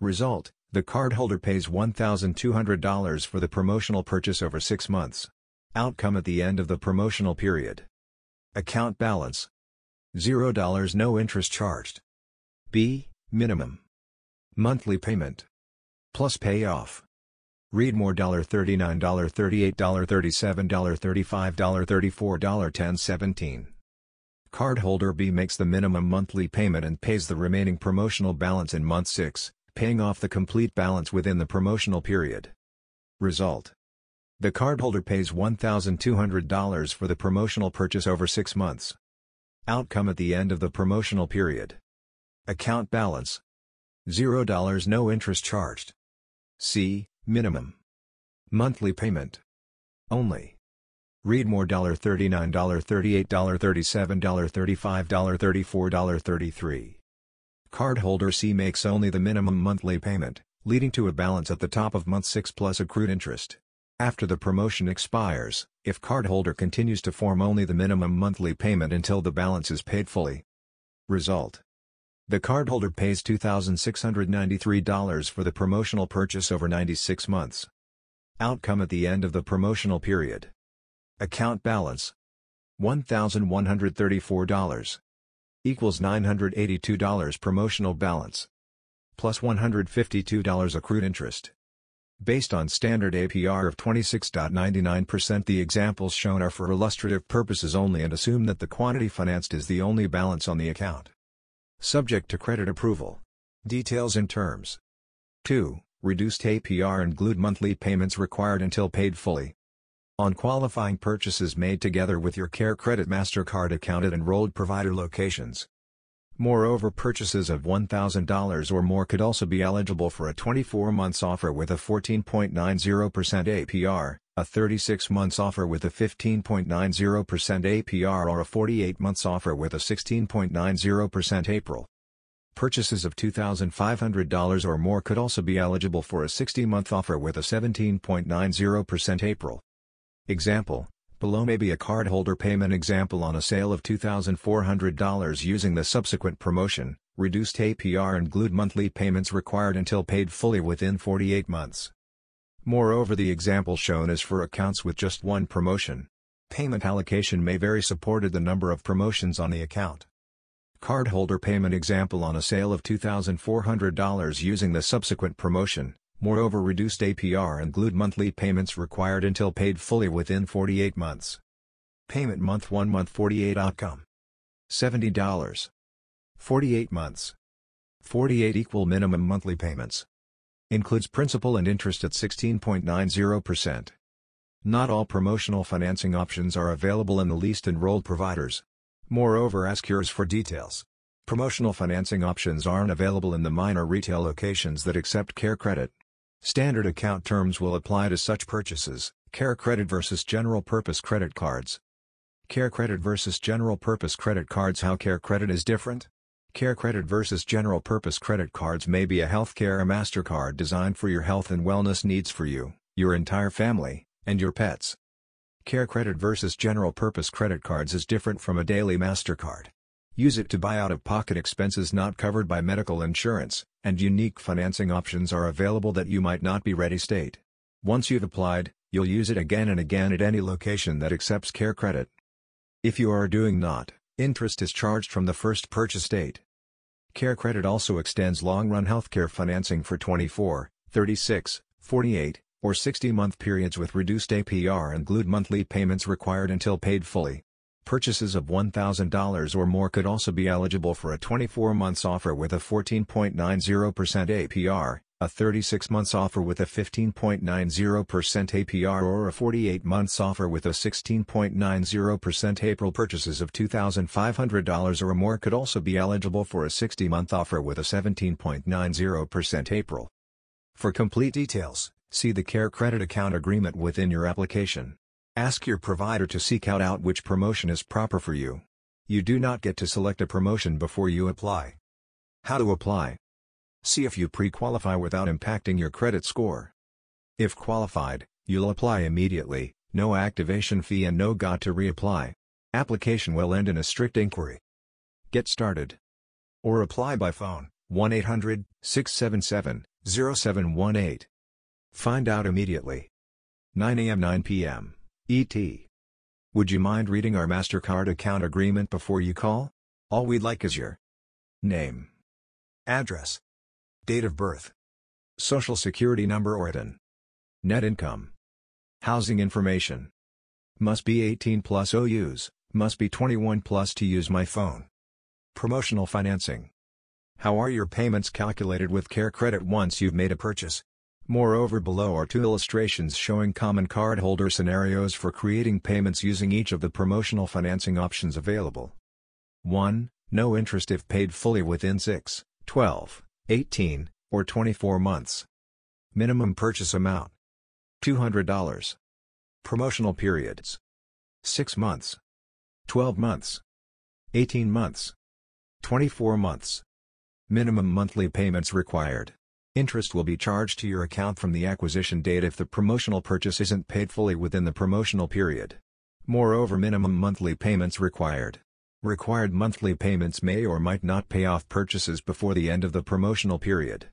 Result, the cardholder pays $1,200 for the promotional purchase over 6 months. Outcome at the end of the promotional period. Account balance. $0 no interest charged. B. Minimum. Monthly payment. Plus payoff. Read more $39, $38, $37, $35, $34, 10 17 Cardholder B makes the minimum monthly payment and pays the remaining promotional balance in month 6, paying off the complete balance within the promotional period. Result. The cardholder pays $1,200 for the promotional purchase over 6 months. Outcome at the end of the promotional period. Account balance. $0 no interest charged. C. Minimum. Monthly payment. Only. Read more $39, $38, $37, $35, $34, 33 Cardholder C makes only the minimum monthly payment, leading to a balance at the top of month 6 plus accrued interest. After the promotion expires, if cardholder continues to form only the minimum monthly payment until the balance is paid fully. Result. The cardholder pays $2,693 for the promotional purchase over 96 months. Outcome at the end of the promotional period. Account balance. $1,134. Equals $982 promotional balance. Plus $152 accrued interest. Based on standard APR of 26.99% the examples shown are for illustrative purposes only and assume that the quantity financed is the only balance on the account. Subject to credit approval. Details and terms. 2. Reduced APR and glued monthly payments required until paid fully. On qualifying purchases made together with your Care Credit MasterCard account at enrolled provider locations. Moreover purchases of $1,000 or more could also be eligible for a 24 months offer with a 14.90% APR, a 36 months offer with a 15.90% APR or a 48 months offer with a 16.90% April. Purchases of $2,500 or more could also be eligible for a 60-month offer with a 17.90% April. Example, Below may be a cardholder payment example on a sale of $2,400 using the subsequent promotion, reduced APR and glued monthly payments required until paid fully within 48 months. Moreover the example shown is for accounts with just one promotion. Payment allocation may vary supported the number of promotions on the account. Cardholder payment example on a sale of $2,400 using the subsequent promotion, Moreover reduced APR and glued monthly payments required until paid fully within 48 months. Payment month 1 month 48 outcome. $70. 48 months. 48 equal minimum monthly payments. Includes principal and interest at 16.90%. Not all promotional financing options are available in the least enrolled providers. Moreover ask yours for details. Promotional financing options aren't available in the minor retail locations that accept care credit. Standard account terms will apply to such purchases, Care Credit versus General Purpose Credit Cards. Care Credit versus General Purpose Credit Cards How Care Credit is different? Care Credit versus General Purpose Credit Cards may be a healthcare MasterCard designed for your health and wellness needs for you, your entire family, and your pets. Care Credit versus General Purpose Credit Cards is different from a daily MasterCard. Use it to buy out-of-pocket expenses not covered by medical insurance, and unique financing options are available that you might not be ready state. Once you've applied, you'll use it again and again at any location that accepts care credit. If you are doing not, interest is charged from the first purchase date. Care credit also extends long-run healthcare financing for 24, 36, 48, or 60-month periods with reduced APR and glued monthly payments required until paid fully. Purchases of $1,000 or more could also be eligible for a 24 months offer with a 14.90% APR, a 36 months offer with a 15.90% APR or a 48 months offer with a 16.90% April purchases of $2,500 or more could also be eligible for a 60 month offer with a 17.90% April. For complete details, see the Care Credit Account Agreement within your application. Ask your provider to seek out out which promotion is proper for you. You do not get to select a promotion before you apply. How to apply? See if you pre-qualify without impacting your credit score. If qualified, you'll apply immediately, no activation fee and no got to reapply. Application will end in a strict inquiry. Get started. Or apply by phone, 1-800-677 0718. Find out immediately. 9 a.m. 9 p.m. ET. Would you mind reading our MasterCard account agreement before you call? All we'd like is your name, address, date of birth, social security number or ITIN, net income, housing information. Must be 18 plus OUs, must be 21 plus to use my phone. Promotional financing. How are your payments calculated with Care Credit once you've made a purchase? Moreover below are two illustrations showing common cardholder scenarios for creating payments using each of the promotional financing options available. 1. No interest if paid fully within 6, 12, 18, or 24 months. Minimum purchase amount $200. Promotional periods 6 months, 12 months, 18 months, 24 months. Minimum monthly payments required. Interest will be charged to your account from the acquisition date if the promotional purchase isn't paid fully within the promotional period. Moreover minimum monthly payments required. Required monthly payments may or might not pay off purchases before the end of the promotional period.